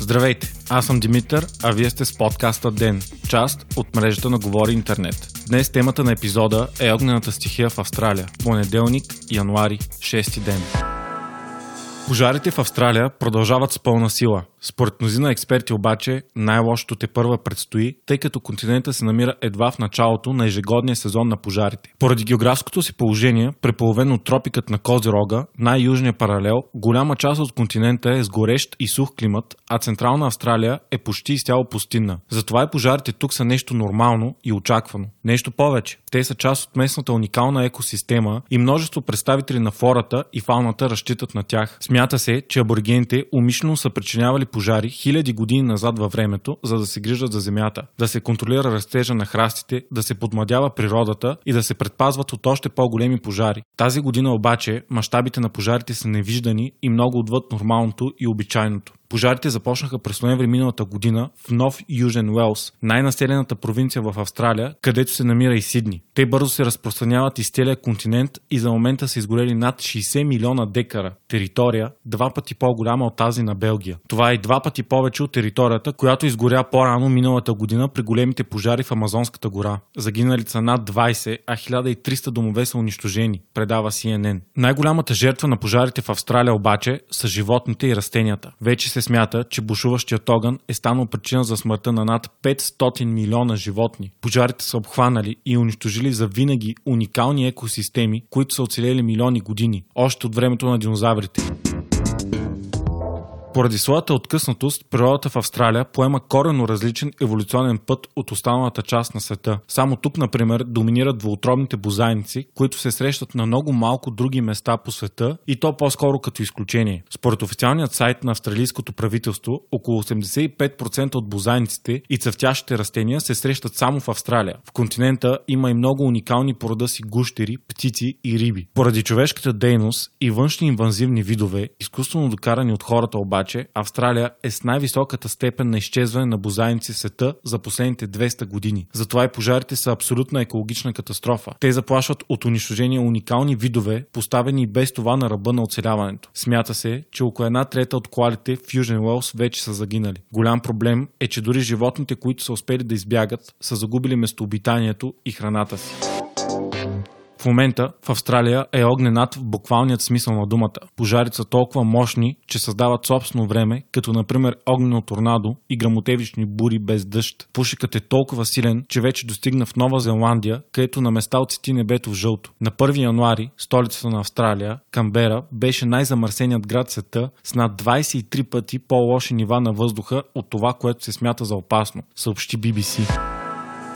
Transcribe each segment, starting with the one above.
Здравейте, аз съм Димитър, а вие сте с подкаста ДЕН, част от мрежата на Говори Интернет. Днес темата на епизода е огнената стихия в Австралия, понеделник, януари, 6 ден. Пожарите в Австралия продължават с пълна сила – според мнозина експерти обаче най-лошото те първа предстои, тъй като континента се намира едва в началото на ежегодния сезон на пожарите. Поради географското си положение, преполовен от тропикът на Козирога, най-южния паралел, голяма част от континента е с горещ и сух климат, а Централна Австралия е почти изцяло пустинна. Затова и пожарите тук са нещо нормално и очаквано. Нещо повече, те са част от местната уникална екосистема и множество представители на фората и фауната разчитат на тях. Смята се, че аборигените умишлено са причинявали пожари хиляди години назад във времето, за да се грижат за земята, да се контролира растежа на храстите, да се подмладява природата и да се предпазват от още по-големи пожари. Тази година обаче мащабите на пожарите са невиждани и много отвъд нормалното и обичайното. Пожарите започнаха през ноември миналата година в Нов Южен Уелс, най-населената провинция в Австралия, където се намира и Сидни. Те бързо се разпространяват из целия континент и за момента са изгорели над 60 милиона декара територия, два пъти по-голяма от тази на Белгия. Това е два пъти повече от територията, която изгоря по-рано миналата година при големите пожари в Амазонската гора. Загинали са над 20, а 1300 домове са унищожени, предава CNN. Най-голямата жертва на пожарите в Австралия обаче са животните и растенията. Вече се смята, че бушуващият огън е станал причина за смъртта на над 500 милиона животни. Пожарите са обхванали и унищожили за винаги уникални екосистеми, които са оцелели милиони години, още от времето на динозаврите. Поради своята откъснатост, природата в Австралия поема корено различен еволюционен път от останалата част на света. Само тук, например, доминират двуотробните бозайници, които се срещат на много малко други места по света и то по-скоро като изключение. Според официалният сайт на австралийското правителство, около 85% от бозайниците и цъфтящите растения се срещат само в Австралия. В континента има и много уникални порода си гущери, птици и риби. Поради човешката дейност и външни инвазивни видове, изкуствено докарани от хората обаче, обаче Австралия е с най-високата степен на изчезване на бозайници в света за последните 200 години. Затова и пожарите са абсолютна екологична катастрофа. Те заплашват от унищожение уникални видове, поставени без това на ръба на оцеляването. Смята се, че около една трета от колите в Южен Уелс вече са загинали. Голям проблем е, че дори животните, които са успели да избягат, са загубили местообитанието и храната си. В момента в Австралия е огненат в буквалният смисъл на думата. Пожарите са толкова мощни, че създават собствено време, като например огнено торнадо и грамотевични бури без дъжд. Пушикът е толкова силен, че вече достигна в Нова Зеландия, където на места оцети небето в жълто. На 1 януари, столицата на Австралия, Камбера, беше най-замърсеният град света с над 23 пъти по-лоши нива на въздуха от това, което се смята за опасно, съобщи BBC.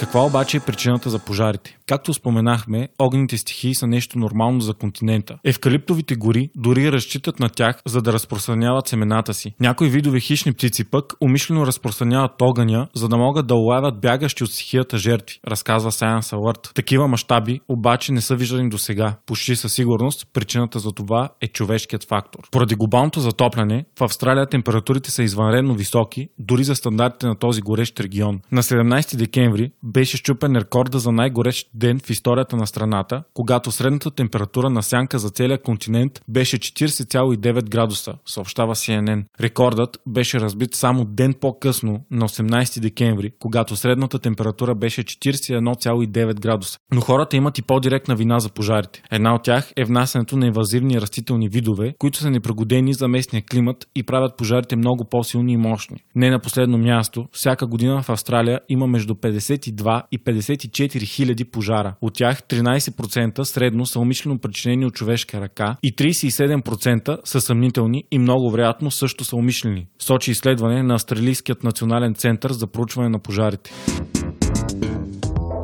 Каква обаче е причината за пожарите? Както споменахме, огнените стихии са нещо нормално за континента. Евкалиптовите гори дори разчитат на тях, за да разпространяват семената си. Някои видове хищни птици пък умишлено разпространяват огъня, за да могат да улавят бягащи от стихията жертви, разказва Science Alert. Такива мащаби обаче не са виждани до сега. Почти със сигурност причината за това е човешкият фактор. Поради глобалното затопляне, в Австралия температурите са извънредно високи, дори за стандартите на този горещ регион. На 17 декември беше щупен рекорда за най-горещ ден в историята на страната, когато средната температура на сянка за целия континент беше 40,9 градуса, съобщава CNN. Рекордът беше разбит само ден по-късно, на 18 декември, когато средната температура беше 41,9 градуса. Но хората имат и по-директна вина за пожарите. Една от тях е внасянето на инвазивни растителни видове, които са непригодени за местния климат и правят пожарите много по-силни и мощни. Не на последно място, всяка година в Австралия има между 52 и 54 хиляди пожара. От тях 13% средно са умишлено причинени от човешка ръка и 37% са съмнителни и много вероятно също са умишлени. Сочи изследване на Австралийският национален център за проучване на пожарите.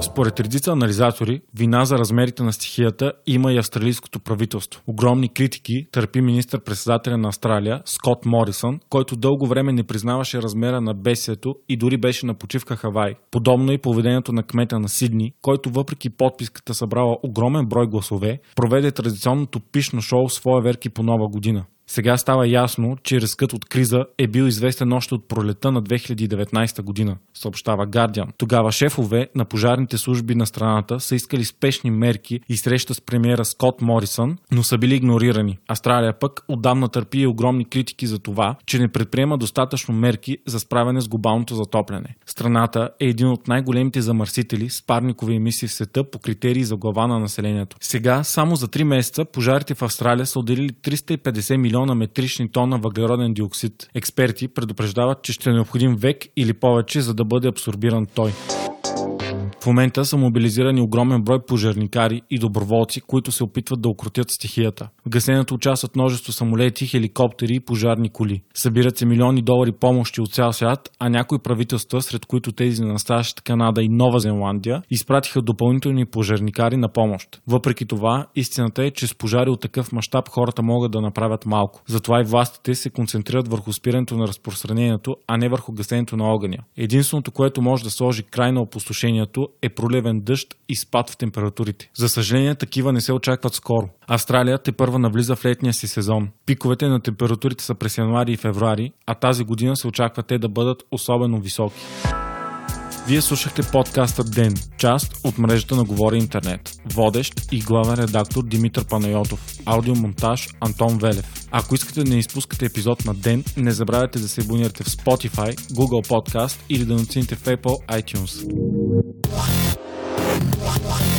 Според редица анализатори, вина за размерите на стихията има и австралийското правителство. Огромни критики търпи министър-председателя на Австралия Скот Морисън, който дълго време не признаваше размера на бесието и дори беше на почивка Хавай. Подобно и поведението на кмета на Сидни, който въпреки подписката събрала огромен брой гласове, проведе традиционното пишно шоу своя верки по нова година. Сега става ясно, че рискът от криза е бил известен още от пролета на 2019 година, съобщава Guardian. Тогава шефове на пожарните служби на страната са искали спешни мерки и среща с премиера Скот Морисън, но са били игнорирани. Австралия пък отдавна търпи огромни критики за това, че не предприема достатъчно мерки за справяне с глобалното затопляне. Страната е един от най-големите замърсители с парникови емисии в света по критерии за глава на населението. Сега, само за 3 месеца, пожарите в Австралия са отделили 350 милиона метрични тона въглероден диоксид. Експерти предупреждават, че ще е необходим век или повече, за да бъде абсорбиран той. В момента са мобилизирани огромен брой пожарникари и доброволци, които се опитват да укротят стихията. В гасенето участват множество самолети, хеликоптери и пожарни коли. Събират се милиони долари помощи от цял свят, а някои правителства, сред които тези на САЩ, Канада и Нова Зеландия, изпратиха допълнителни пожарникари на помощ. Въпреки това, истината е, че с пожари от такъв мащаб хората могат да направят малко. Затова и властите се концентрират върху спирането на разпространението, а не върху гасенето на огъня. Единственото, което може да сложи край на опустошението е проливен дъжд и спад в температурите. За съжаление, такива не се очакват скоро. Австралия те първа навлиза в летния си сезон. Пиковете на температурите са през януари и февруари, а тази година се очаква те да бъдат особено високи. Вие слушахте подкаста Ден, част от мрежата на Говори Интернет. Водещ и главен редактор Димитър Панайотов. Аудиомонтаж Антон Велев. Ако искате да не изпускате епизод на Ден, не забравяйте да се абонирате в Spotify, Google Podcast или да нацените в Apple iTunes. Bye.